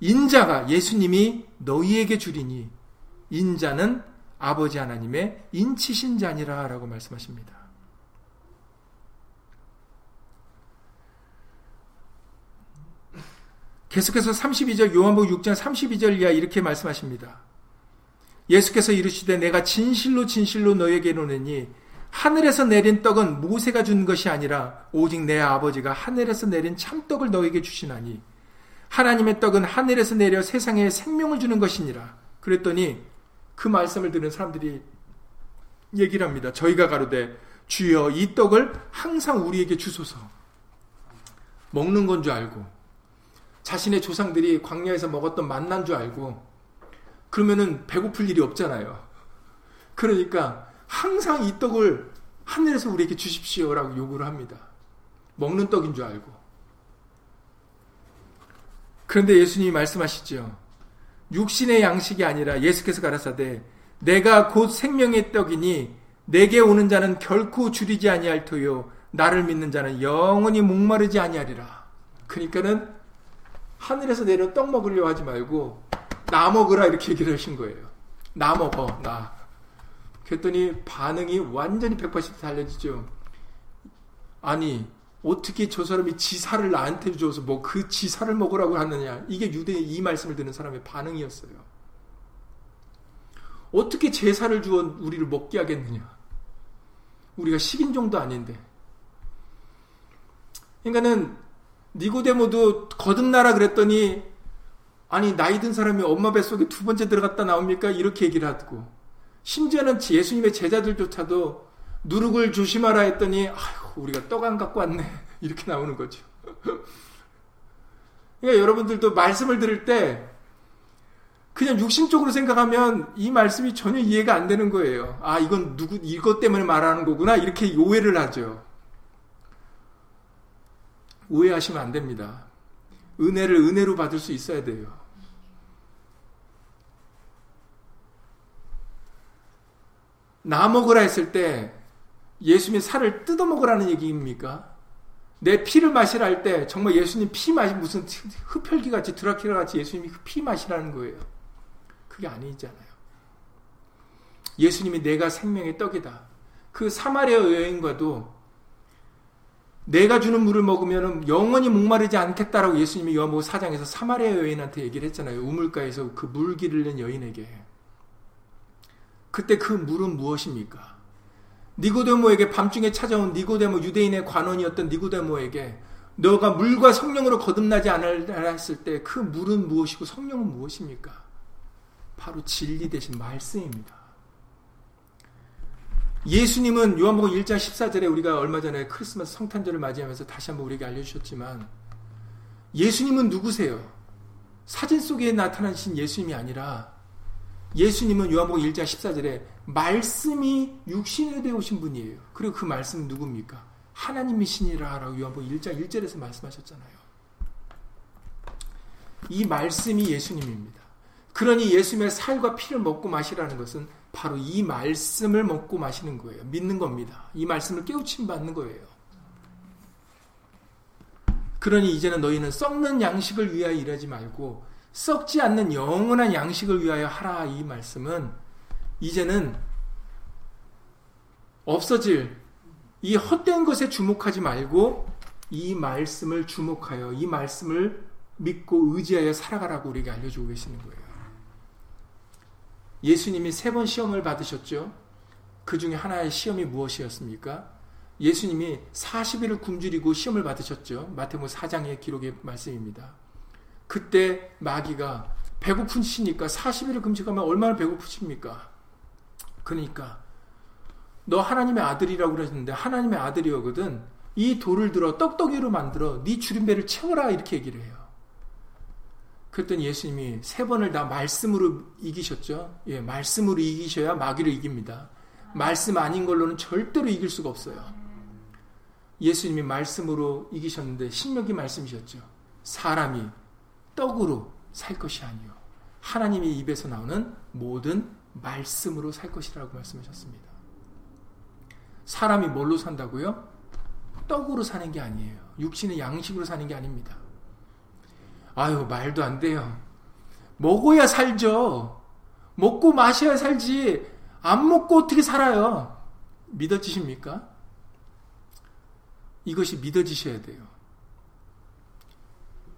인자가 예수님이 너희에게 주리니 인자는 아버지 하나님의 인치신 자니라라고 말씀하십니다. 계속해서 32절 요한복음 6장 32절 이하 이렇게 말씀하십니다. 예수께서 이르시되 내가 진실로 진실로 너에게 이르노니 하늘에서 내린 떡은 모세가 준 것이 아니라 오직 내 아버지가 하늘에서 내린 참떡을 너에게 주시나니 하나님의 떡은 하늘에서 내려 세상에 생명을 주는 것이니라. 그랬더니 그 말씀을 들은 사람들이 얘기를 합니다. 저희가 가로되 주여 이 떡을 항상 우리에게 주소서. 먹는 건 줄 알고 자신의 조상들이 광야에서 먹었던 만난 줄 알고 그러면은 배고플 일이 없잖아요. 그러니까 항상 이 떡을 하늘에서 우리에게 주십시오라고 요구를 합니다. 먹는 떡인 줄 알고. 그런데 예수님이 말씀하시죠. 육신의 양식이 아니라 예수께서 가라사대 내가 곧 생명의 떡이니 내게 오는 자는 결코 줄이지 아니할 터요 나를 믿는 자는 영원히 목마르지 아니하리라. 그러니까는 하늘에서 내려 떡 먹으려 하지 말고 나 먹으라 이렇게 얘기를 하신 거예요. 나 먹어 나. 그랬더니 반응이 완전히 180도 달라지죠. 아니 어떻게 저 사람이 지사를 나한테 줘서 뭐 그 지사를 먹으라고 하느냐. 이게 유대의 이 말씀을 듣는 사람의 반응이었어요. 어떻게 제사를 주어 우리를 먹게 하겠느냐. 우리가 식인종도 아닌데. 그러니까는 니고데모도 거듭나라 그랬더니 아니 나이 든 사람이 엄마 뱃속에 두 번째 들어갔다 나옵니까? 이렇게 얘기를 하고 심지어는 예수님의 제자들조차도 누룩을 조심하라 했더니 아휴 우리가 떡 안 갖고 왔네 이렇게 나오는 거죠. 그러니까 여러분들도 말씀을 들을 때 그냥 육신적으로 생각하면 이 말씀이 전혀 이해가 안 되는 거예요. 아 이건 누구 이것 때문에 말하는 거구나 이렇게 오해를 하죠. 오해하시면 안 됩니다. 은혜를 은혜로 받을 수 있어야 돼요. 나 먹으라 했을 때 예수님의 살을 뜯어 먹으라는 얘기입니까? 내 피를 마시라 할 때 정말 예수님 피 마시 무슨 흡혈귀 같이 드라큘라 같이 예수님이 피 마시라는 거예요. 그게 아니잖아요. 예수님이 내가 생명의 떡이다. 그 사마리아 여인과도 내가 주는 물을 먹으면 영원히 목마르지 않겠다라고 예수님이 요한복음 4장에서 사마리아 여인한테 얘기를 했잖아요. 우물가에서 그 물 기르는 여인에게. 그때 그 물은 무엇입니까? 니고데모에게 밤중에 찾아온 니고데모 유대인의 관원이었던 니고데모에게 너가 물과 성령으로 거듭나지 했을 때 그 물은 무엇이고 성령은 무엇입니까? 바로 진리 대신 말씀입니다. 예수님은 요한복음 1장 14절에 우리가 얼마 전에 크리스마스 성탄절을 맞이하면서 다시 한번 우리에게 알려주셨지만 예수님은 누구세요? 사진 속에 나타나신 예수님이 아니라 예수님은 요한복음 1장 14절에 말씀이 되어 오신 분이에요. 그리고 그 말씀은 누굽니까? 하나님이시니라 라고 요한복음 1장 1절에서 말씀하셨잖아요. 이 말씀이 예수님입니다. 그러니 예수님의 살과 피를 먹고 마시라는 것은 바로 이 말씀을 먹고 마시는 거예요. 믿는 겁니다. 이 말씀을 깨우침 받는 거예요. 그러니 이제는 너희는 썩는 양식을 위하여 일하지 말고 썩지 않는 영원한 양식을 위하여 하라 이 말씀은 이제는 없어질 이 헛된 것에 주목하지 말고 이 말씀을 주목하여 이 말씀을 믿고 의지하여 살아가라고 우리에게 알려주고 계시는 거예요. 예수님이 세 번 시험을 받으셨죠. 그 중에 하나의 시험이 무엇이었습니까? 예수님이 40일을 굶주리고 시험을 받으셨죠. 마태복음 4장의 기록의 말씀입니다. 그때 마귀가 배고프시니까 40일을 금식하면 얼마나 배고프십니까? 그러니까 너 하나님의 아들이라고 그러셨는데 하나님의 아들이거든. 이 돌을 들어 떡떡이로 만들어 네 주림배를 채워라 이렇게 얘기를 해요. 그랬더니 예수님이 세 번을 다 말씀으로 이기셨죠. 예, 말씀으로 이기셔야 마귀를 이깁니다. 말씀 아닌 걸로는 절대로 이길 수가 없어요. 예수님이 말씀으로 이기셨는데 신명기 말씀이셨죠. 사람이 떡으로 살 것이 아니요 하나님의 입에서 나오는 모든 말씀으로 살 것이라고 말씀하셨습니다. 사람이 뭘로 산다고요? 떡으로 사는 게 아니에요. 육신의 양식으로 사는 게 아닙니다. 아유, 말도 안 돼요. 먹어야 살죠. 먹고 마셔야 살지. 안 먹고 어떻게 살아요? 믿어지십니까? 이것이 믿어지셔야 돼요.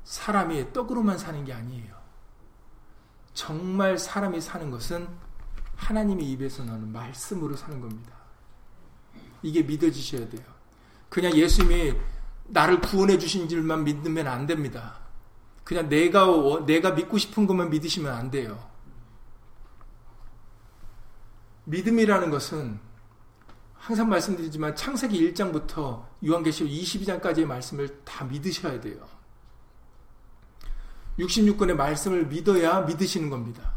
사람이 떡으로만 사는 게 아니에요. 정말 사람이 사는 것은 하나님의 입에서 나오는 말씀으로 사는 겁니다. 이게 믿어지셔야 돼요. 그냥 예수님이 나를 구원해 주신 줄만 믿으면 안 됩니다. 그냥 내가 내가 믿고 싶은 것만 믿으시면 안 돼요. 믿음이라는 것은 항상 말씀드리지만 창세기 1장부터 요한계시록 22장까지의 말씀을 다 믿으셔야 돼요. 66권의 말씀을 믿어야 믿으시는 겁니다.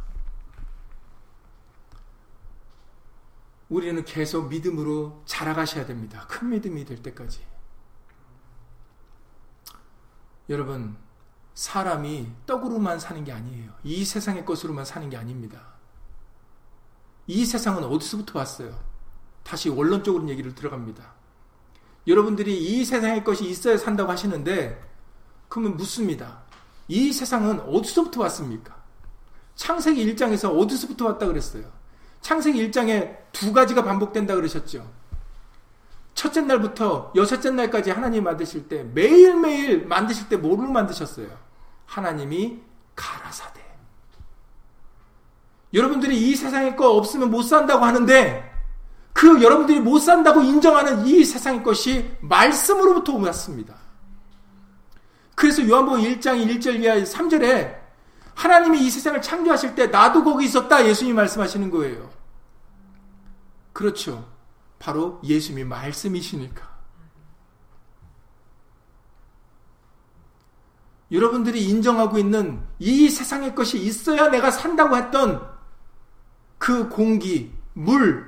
우리는 계속 믿음으로 자라가셔야 됩니다. 큰 믿음이 될 때까지. 여러분, 사람이 떡으로만 사는 게 아니에요. 이 세상의 것으로만 사는 게 아닙니다. 이 세상은 어디서부터 왔어요? 다시 원론적으로 얘기를 들어갑니다. 여러분들이 이 세상의 것이 있어야 산다고 하시는데, 그러면 묻습니다. 이 세상은 어디서부터 왔습니까? 창세기 1장에서 어디서부터 왔다 그랬어요? 창세기 1장에 두 가지가 반복된다 그러셨죠? 첫째 날부터 여섯째 날까지 하나님 만드실 때 매일매일 만드실 때 뭐를 만드셨어요? 하나님이 가라사대. 여러분들이 이 세상의 거 없으면 못 산다고 하는데 그 여러분들이 못 산다고 인정하는 이 세상의 것이 말씀으로부터 왔습니다. 그래서 요한복음 1장 1절 이하 3절에 하나님이 이 세상을 창조하실 때 나도 거기 있었다 예수님이 말씀하시는 거예요. 그렇죠. 바로 예수님이 말씀이시니까. 여러분들이 인정하고 있는 이 세상의 것이 있어야 내가 산다고 했던 그 공기, 물,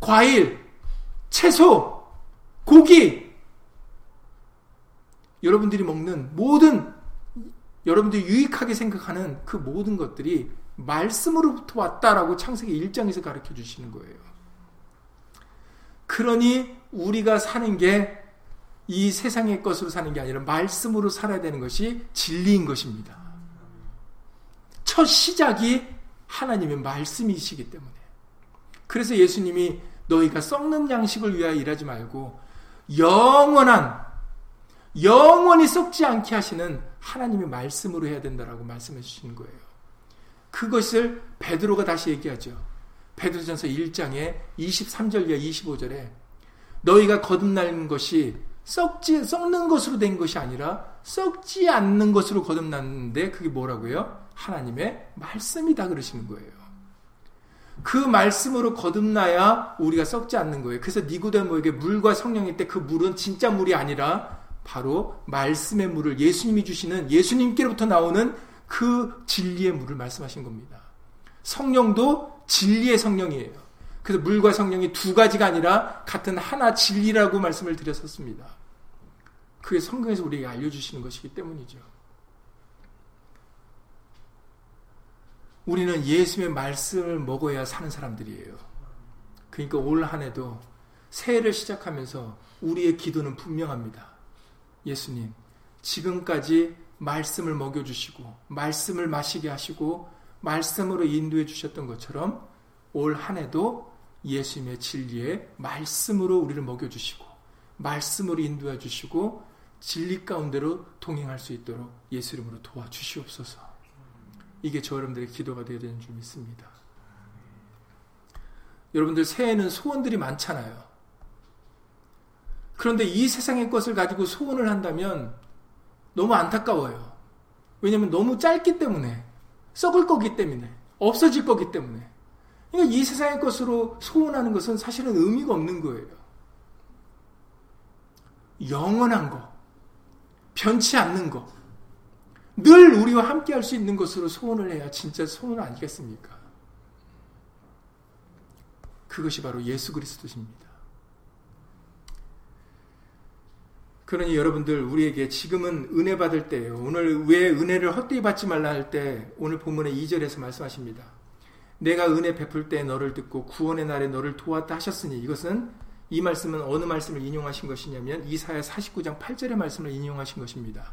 과일, 채소, 고기, 여러분들이 먹는 모든 여러분들이 유익하게 생각하는 그 모든 것들이 말씀으로부터 왔다라고 창세기 1장에서 가르쳐 주시는 거예요. 그러니 우리가 사는 게 이 세상의 것으로 사는 게 아니라 말씀으로 살아야 되는 것이 진리인 것입니다. 첫 시작이 하나님의 말씀이시기 때문에. 그래서 예수님이 너희가 썩는 양식을 위하여 일하지 말고 영원한 영원히 썩지 않게 하시는 하나님의 말씀으로 해야 된다라고 말씀해 주시는 거예요. 그것을 베드로가 다시 얘기하죠. 베드로전서 1장에 23절 이 25절에 너희가 거듭난 것이 썩지 썩는 것으로 된 것이 아니라 썩지 않는 것으로 거듭났는데 그게 뭐라고요? 하나님의 말씀이다 그러시는 거예요. 그 말씀으로 거듭나야 우리가 썩지 않는 거예요. 그래서 니고데모에게 물과 성령일 때 그 물은 진짜 물이 아니라 바로 말씀의 물을 예수님이 주시는 예수님께로부터 나오는 그 진리의 물을 말씀하신 겁니다. 성령도 진리의 성령이에요. 그래서 물과 성령이 두 가지가 아니라 같은 하나 진리라고 말씀을 드렸었습니다. 그게 성경에서 우리에게 알려주시는 것이기 때문이죠. 우리는 예수의 말씀을 먹어야 사는 사람들이에요. 그러니까 올 한 해도 새해를 시작하면서 우리의 기도는 분명합니다. 예수님, 지금까지 말씀을 먹여주시고, 말씀을 마시게 하시고, 말씀으로 인도해 주셨던 것처럼 올 한 해도 예수님의 진리에 말씀으로 우리를 먹여주시고, 말씀으로 인도해 주시고, 진리 가운데로 동행할 수 있도록 예수 이름으로 도와주시옵소서. 이게 저 여러분들의 기도가 되어야 되는 줄 믿습니다. 여러분들 새해에는 소원들이 많잖아요. 그런데 이 세상의 것을 가지고 소원을 한다면 너무 안타까워요. 왜냐하면 너무 짧기 때문에 썩을 거기 때문에 없어질 거기 때문에 그러니까 이 세상의 것으로 소원하는 것은 사실은 의미가 없는 거예요. 영원한 거, 변치 않는 거, 늘 우리와 함께 할 수 있는 것으로 소원을 해야 진짜 소원 아니겠습니까? 그것이 바로 예수 그리스도십니다. 그러니 여러분들 우리에게 지금은 은혜 받을 때예요. 오늘 왜 은혜를 헛되이 받지 말라 할 때 오늘 본문의 2절에서 말씀하십니다. 내가 은혜 베풀 때 너를 듣고 구원의 날에 너를 도왔다 하셨으니 이것은 이 말씀은 어느 말씀을 인용하신 것이냐면 이사야 49장 8절의 말씀을 인용하신 것입니다.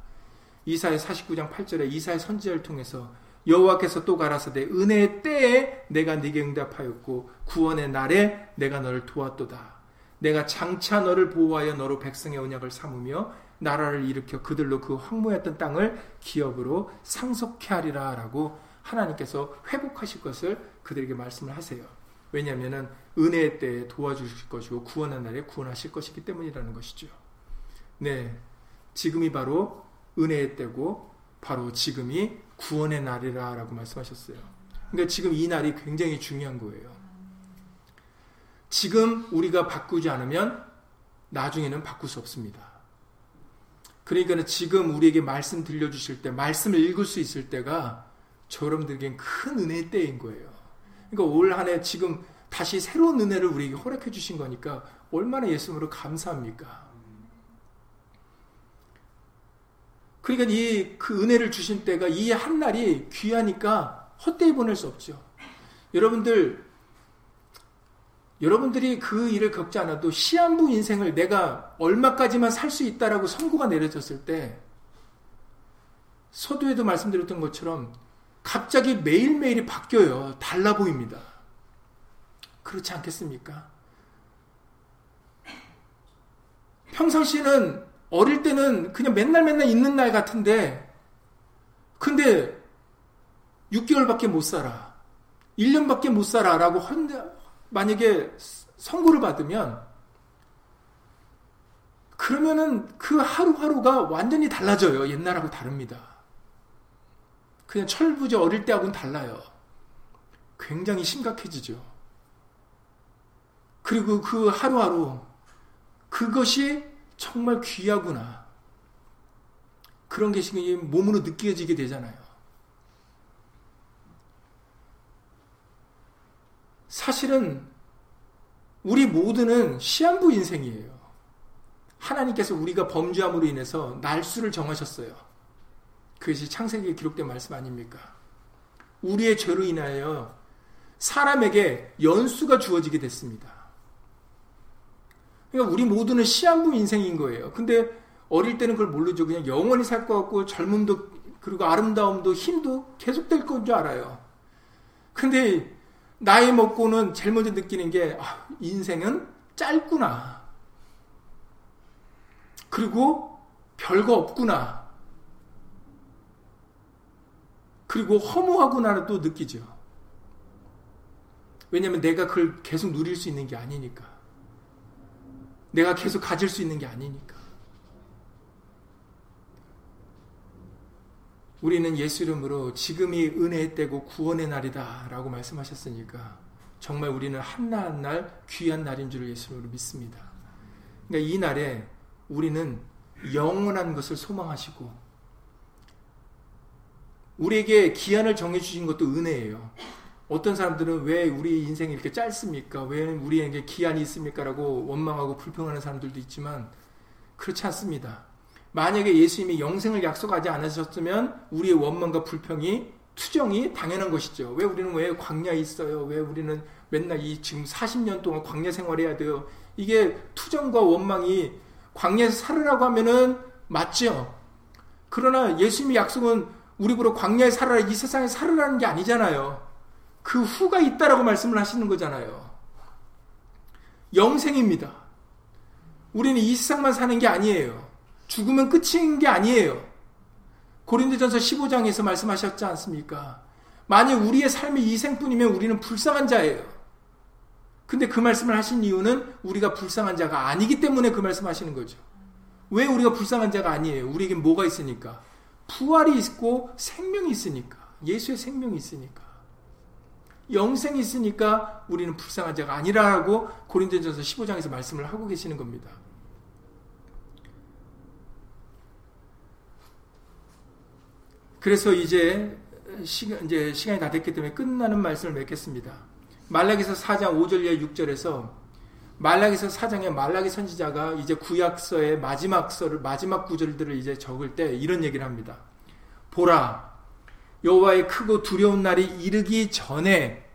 이사야 49장 8절에 이사야 선지자를 통해서 여호와께서 또 가라사대 은혜의 때에 내가 네게 응답하였고 구원의 날에 내가 너를 도왔도다. 내가 장차 너를 보호하여 너로 백성의 언약을 삼으며 나라를 일으켜 그들로 그 황무했던 땅을 기업으로 상속케 하리라라고 하나님께서 회복하실 것을 그들에게 말씀을 하세요. 왜냐하면 은혜의 때에 도와주실 것이고 구원의 날에 구원하실 것이기 때문이라는 것이죠. 네, 지금이 바로 은혜의 때고 바로 지금이 구원의 날이라 라고 말씀하셨어요. 그러니까 지금 이 날이 굉장히 중요한 거예요. 지금 우리가 바꾸지 않으면 나중에는 바꿀 수 없습니다. 그러니까 지금 우리에게 말씀 들려주실 때, 말씀을 읽을 수 있을 때가 저여러분들에겐 큰 은혜의 때인 거예요. 그러니까 올 한 해 지금 다시 새로운 은혜를 우리에게 허락해 주신 거니까 얼마나 예수님으로 감사합니까? 그러니까 이 그 은혜를 주신 때가 이 한 날이 귀하니까 헛되이 보낼 수 없죠. 여러분들 여러분들이 그 일을 겪지 않아도 시한부 인생을 내가 얼마까지만 살 수 있다라고 선고가 내려졌을 때 서두에도 말씀드렸던 것처럼 갑자기 매일매일이 바뀌어요. 달라 보입니다. 그렇지 않겠습니까? 평상시는 어릴 때는 그냥 맨날 맨날 있는 날 같은데, 근데 6개월밖에 못 살아. 1년밖에 못 살아. 라고 만약에 선고를 받으면, 그러면은 그 하루하루가 완전히 달라져요. 옛날하고 다릅니다. 그냥 철부지 어릴 때하고는 달라요. 굉장히 심각해지죠. 그리고 그 하루하루, 그것이 정말 귀하구나. 그런 게 몸으로 느껴지게 되잖아요. 사실은 우리 모두는 시한부 인생이에요. 하나님께서 우리가 범죄함으로 인해서 날수를 정하셨어요. 그것이 창세기에 기록된 말씀 아닙니까? 우리의 죄로 인하여 사람에게 연수가 주어지게 됐습니다. 그러니까 우리 모두는 시한부 인생인 거예요. 근데 어릴 때는 그걸 모르죠. 그냥 영원히 살 것 같고 젊음도 그리고 아름다움도 힘도 계속될 건 줄 알아요. 근데 나이 먹고는 제일 먼저 느끼는 게 아, 인생은 짧구나. 그리고 별거 없구나. 그리고 허무하구나를 또 느끼죠. 왜냐하면 내가 그걸 계속 누릴 수 있는 게 아니니까. 내가 계속 가질 수 있는 게 아니니까. 우리는 예수 이름으로 지금이 은혜의 때고 구원의 날이다 라고 말씀하셨으니까 정말 우리는 한날 한날 귀한 날인 줄 예수 이름으로 믿습니다. 그러니까 이 날에 우리는 영원한 것을 소망하시고 우리에게 기한을 정해주신 것도 은혜예요. 어떤 사람들은 왜 우리 인생이 이렇게 짧습니까? 왜 우리에게 기한이 있습니까? 라고 원망하고 불평하는 사람들도 있지만 그렇지 않습니다. 만약에 예수님이 영생을 약속하지 않으셨으면 우리의 원망과 불평이 투정이 당연한 것이죠. 왜 우리는 왜 광야에 있어요? 왜 우리는 맨날 이 지금 40년 동안 광야 생활해야 돼요? 이게 투정과 원망이 광야에서 살으라고 하면은 맞죠. 그러나 예수님의 약속은 우리 보러 광야에 살아라 이 세상에 살으라는 게 아니잖아요. 그 후가 있다라고 말씀을 하시는 거잖아요. 영생입니다. 우리는 이 세상만 사는 게 아니에요. 죽으면 끝인 게 아니에요. 고린도전서 15장에서 말씀하셨지 않습니까? 만약 우리의 삶이 이 생뿐이면 우리는 불쌍한 자예요. 근데 그 말씀을 하신 이유는 우리가 불쌍한 자가 아니기 때문에 그 말씀 하시는 거죠. 왜 우리가 불쌍한 자가 아니에요? 우리에게 뭐가 있으니까? 부활이 있고 생명이 있으니까. 예수의 생명이 있으니까. 영생이 있으니까 우리는 불쌍한 자가 아니라고 고린도전서 15장에서 말씀을 하고 계시는 겁니다. 그래서 이제 시간 이제 시간이 다 됐기 때문에 끝나는 말씀을 맺겠습니다. 말라기서 4장 5절에 6절에서 말라기서 4장에 말라기 선지자가 이제 구약서의 마지막 서를 마지막 구절들을 이제 적을 때 이런 얘기를 합니다. 보라 여호와의 크고 두려운 날이 이르기 전에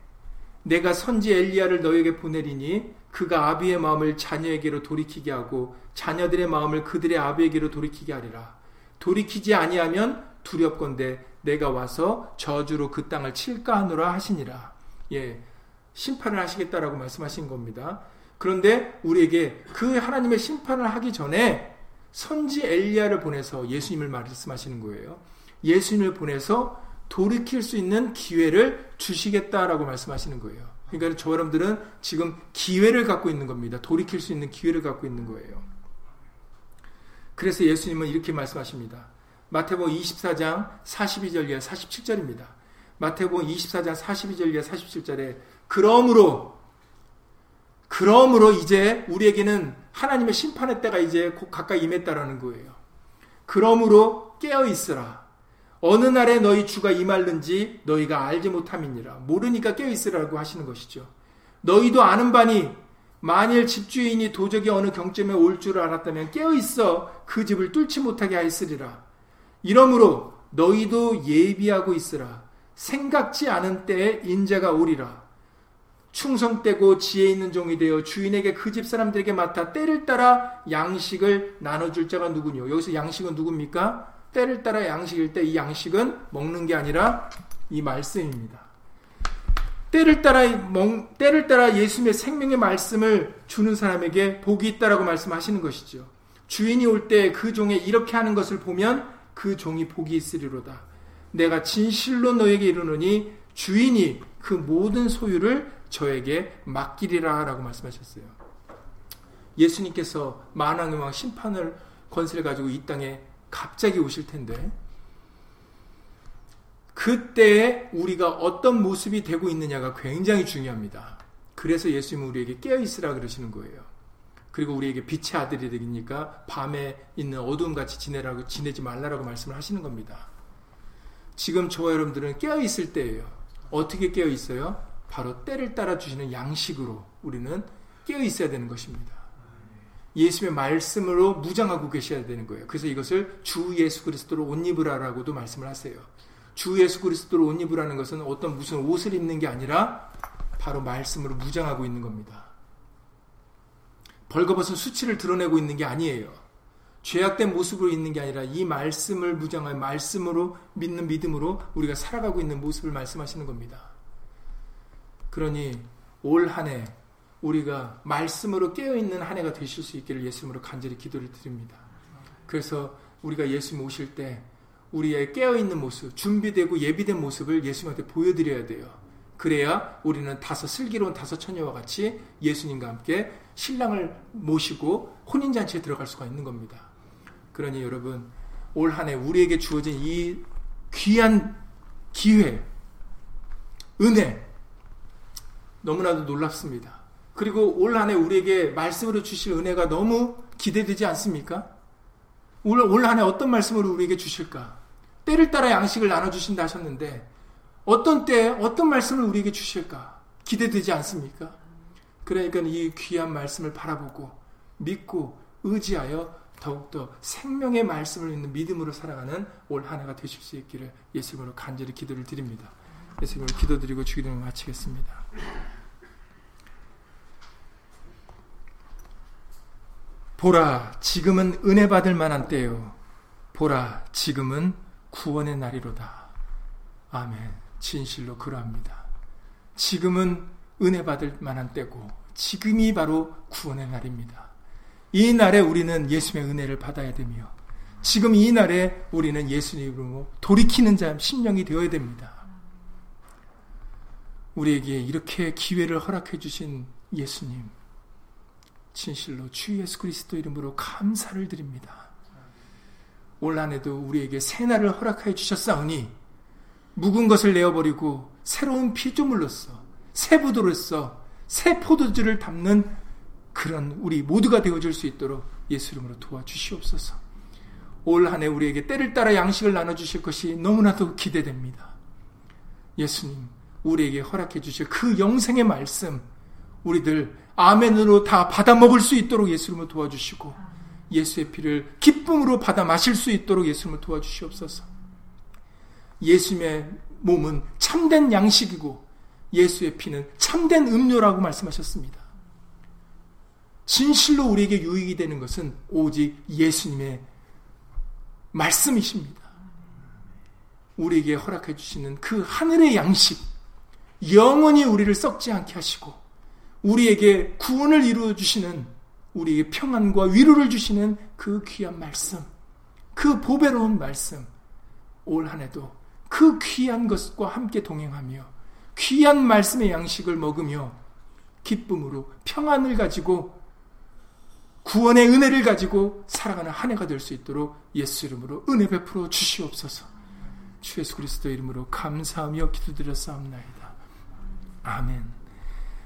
내가 선지 엘리야를 너에게 보내리니 그가 아비의 마음을 자녀에게로 돌이키게 하고 자녀들의 마음을 그들의 아비에게로 돌이키게 하리라. 돌이키지 아니하면 두렵건대 내가 와서 저주로 그 땅을 칠까 하노라 하시니라. 예. 심판을 하시겠다라고 말씀하신 겁니다. 그런데 우리에게 그 하나님의 심판을 하기 전에 선지 엘리야를 보내서 예수님을 말씀하시는 거예요. 예수님을 보내서 돌이킬 수 있는 기회를 주시겠다라고 말씀하시는 거예요. 그러니까 저 여러분들은 지금 기회를 갖고 있는 겁니다. 돌이킬 수 있는 기회를 갖고 있는 거예요. 그래서 예수님은 이렇게 말씀하십니다. 마태복음 24장 42절 이하 47절입니다. 마태복음 24장 42절 이하 47절에 그러므로 그러므로 이제 우리에게는 하나님의 심판의 때가 이제 곧 가까이 임했다라는 거예요. 그러므로 깨어 있으라. 어느 날에 너희 주가 임할는지 너희가 알지 못함이니라. 모르니까 깨어 있으라고 하시는 것이죠. 너희도 아는 바니 만일 집주인이 도적이 어느 경점에 올 줄 알았다면 깨어 있어 그 집을 뚫지 못하게 하였으리라. 이러므로 너희도 예비하고 있으라. 생각지 않은 때에 인자가 오리라. 충성되고 지혜 있는 종이 되어 주인에게 그 집 사람들에게 맡아 때를 따라 양식을 나눠줄 자가 누구뇨? 여기서 양식은 누굽니까? 때를 따라 양식일 때 이 양식은 먹는 게 아니라 이 말씀입니다. 때를 따라 먹, 때를 따라 예수님의 생명의 말씀을 주는 사람에게 복이 있다라고 말씀하시는 것이죠. 주인이 올 때 그 종에 이렇게 하는 것을 보면 그 종이 복이 있으리로다. 내가 진실로 너에게 이르노니 주인이 그 모든 소유를 저에게 맡기리라 라고 말씀하셨어요. 예수님께서 만왕의 왕 심판을 권세를 가지고 이 땅에 갑자기 오실 텐데 그때 우리가 어떤 모습이 되고 있느냐가 굉장히 중요합니다. 그래서 예수님은 우리에게 깨어 있으라 그러시는 거예요. 그리고 우리에게 빛의 아들이 되니까 밤에 있는 어두움 같이 지내라고 지내지 말라라고 말씀을 하시는 겁니다. 지금 저와 여러분들은 깨어 있을 때예요. 어떻게 깨어 있어요? 바로 때를 따라 주시는 양식으로 우리는 깨어 있어야 되는 것입니다. 예수의 말씀으로 무장하고 계셔야 되는 거예요. 그래서 이것을 주 예수 그리스도로 옷 입으라라고도 말씀을 하세요. 주 예수 그리스도로 옷 입으라는 것은 어떤 무슨 옷을 입는 게 아니라 바로 말씀으로 무장하고 있는 겁니다. 벌거벗은 수치를 드러내고 있는 게 아니에요. 죄악된 모습으로 있는 게 아니라 이 말씀을 무장한 말씀으로 믿는 믿음으로 우리가 살아가고 있는 모습을 말씀하시는 겁니다. 그러니 올 한 해 우리가 말씀으로 깨어있는 한 해가 되실 수 있기를 예수님으로 간절히 기도를 드립니다. 그래서 우리가 예수님 오실 때 우리의 깨어있는 모습, 준비되고 예비된 모습을 예수님한테 보여드려야 돼요. 그래야 우리는 다섯 슬기로운 다섯 처녀와 같이 예수님과 함께 신랑을 모시고 혼인잔치에 들어갈 수가 있는 겁니다. 그러니 여러분, 올 한 해 우리에게 주어진 이 귀한 기회, 은혜, 너무나도 놀랍습니다. 그리고 올 한해 우리에게 말씀으로 주실 은혜가 너무 기대되지 않습니까? 올한해 어떤 말씀으로 우리에게 주실까? 때를 따라 양식을 나눠주신다 하셨는데, 어떤 때, 어떤 말씀을 우리에게 주실까? 기대되지 않습니까? 그러니까 이 귀한 말씀을 바라보고, 믿고, 의지하여 더욱더 생명의 말씀을 있는 믿음으로 살아가는 올 한 해가 되실 수 있기를 예수님으로 간절히 기도를 드립니다. 예수님으로 기도드리고 주기도를 마치겠습니다. 보라, 지금은 은혜 받을 만한 때요. 보라, 지금은 구원의 날이로다. 아멘. 진실로 그러합니다. 지금은 은혜 받을 만한 때고, 지금이 바로 구원의 날입니다. 이 날에 우리는 예수님의 은혜를 받아야 되며, 지금 이 날에 우리는 예수님으로 돌이키는 자, 심령이 되어야 됩니다. 우리에게 이렇게 기회를 허락해 주신 예수님, 진실로 주 예수 그리스도 이름으로 감사를 드립니다. 올 한해도 우리에게 새날을 허락하여 주셨사오니 묵은 것을 내어버리고 새로운 피조물로서 새 부도로서 새 포도주를 담는 그런 우리 모두가 되어줄 수 있도록 예수 이름으로 도와주시옵소서. 올 한해 우리에게 때를 따라 양식을 나눠주실 것이 너무나도 기대됩니다. 예수님, 우리에게 허락해 주실 그 영생의 말씀, 우리들 아멘으로 다 받아 먹을 수 있도록 예수님을 도와주시고 예수의 피를 기쁨으로 받아 마실 수 있도록 예수님을 도와주시옵소서. 예수님의 몸은 참된 양식이고 예수의 피는 참된 음료라고 말씀하셨습니다. 진실로 우리에게 유익이 되는 것은 오직 예수님의 말씀이십니다. 우리에게 허락해 주시는 그 하늘의 양식, 영원히 우리를 썩지 않게 하시고 우리에게 구원을 이루어 주시는 우리에게 평안과 위로를 주시는 그 귀한 말씀, 그 보배로운 말씀, 올 한 해도 그 귀한 것과 함께 동행하며 귀한 말씀의 양식을 먹으며 기쁨으로 평안을 가지고 구원의 은혜를 가지고 살아가는 한 해가 될 수 있도록 예수 이름으로 은혜 베풀어 주시옵소서. 주 예수 그리스도 이름으로 감사하며 기도드렸사옵나이다. 아멘.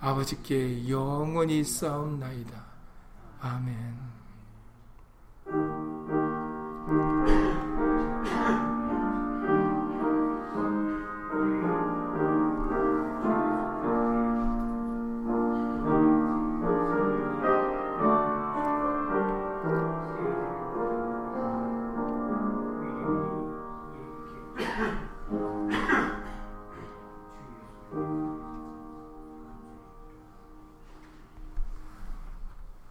아버지께 영원히 싸움나이다. 아멘.